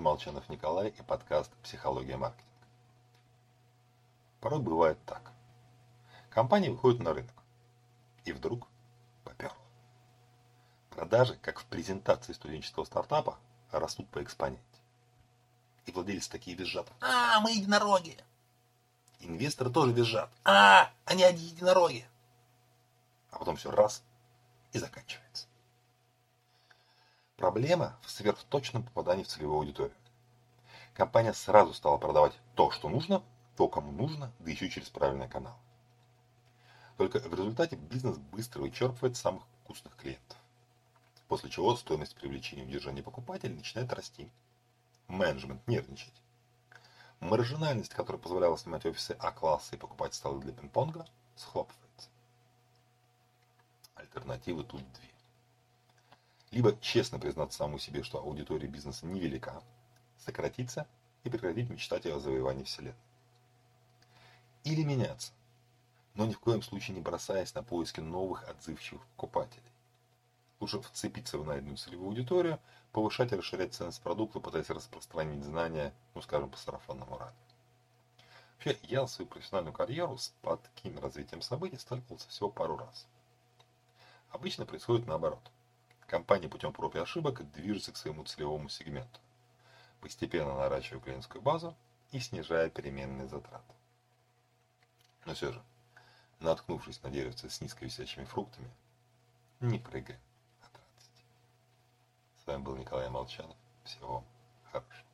Молчанов Николай и подкаст «Психология маркетинга». Порой бывает так. Компания выходит на рынок. И вдруг поперло. Продажи, как в презентации студенческого стартапа, растут по экспоненте. И владельцы такие визжат. А, мы единороги. Инвесторы тоже визжат. А, они одни единороги. А потом все раз и заканчивается. Проблема в сверхточном попадании в целевую аудиторию. Компания сразу стала продавать то, что нужно, то, кому нужно, да еще через правильный канал. Только в результате бизнес быстро вычерпывает самых вкусных клиентов. После чего стоимость привлечения и удержания покупателей начинает расти. Менеджмент нервничать. Маржинальность, которая позволяла снимать офисы А-класса и покупать столы для пинг-понга, схлопывается. Альтернативы тут две. Либо честно признаться самому себе, что аудитория бизнеса невелика, сократиться и прекратить мечтать о завоевании Вселенной. Или меняться, но ни в коем случае не бросаясь на поиски новых отзывчивых покупателей. Лучше вцепиться в найденную целевую аудиторию, повышать и расширять ценность продукта, пытаясь распространить знания, ну скажем, по сарафанному радио. Вообще, я свою профессиональную карьеру с таким развитием событий сталкивался всего пару раз. Обычно происходит наоборот – Компания путем проб и ошибок движется к своему целевому сегменту, постепенно наращивая клиентскую базу и снижая переменные затраты. Но все же, наткнувшись на деревце с низковисящими фруктами, не прыгай от радости. С вами был Николай Молчанов. Всего хорошего.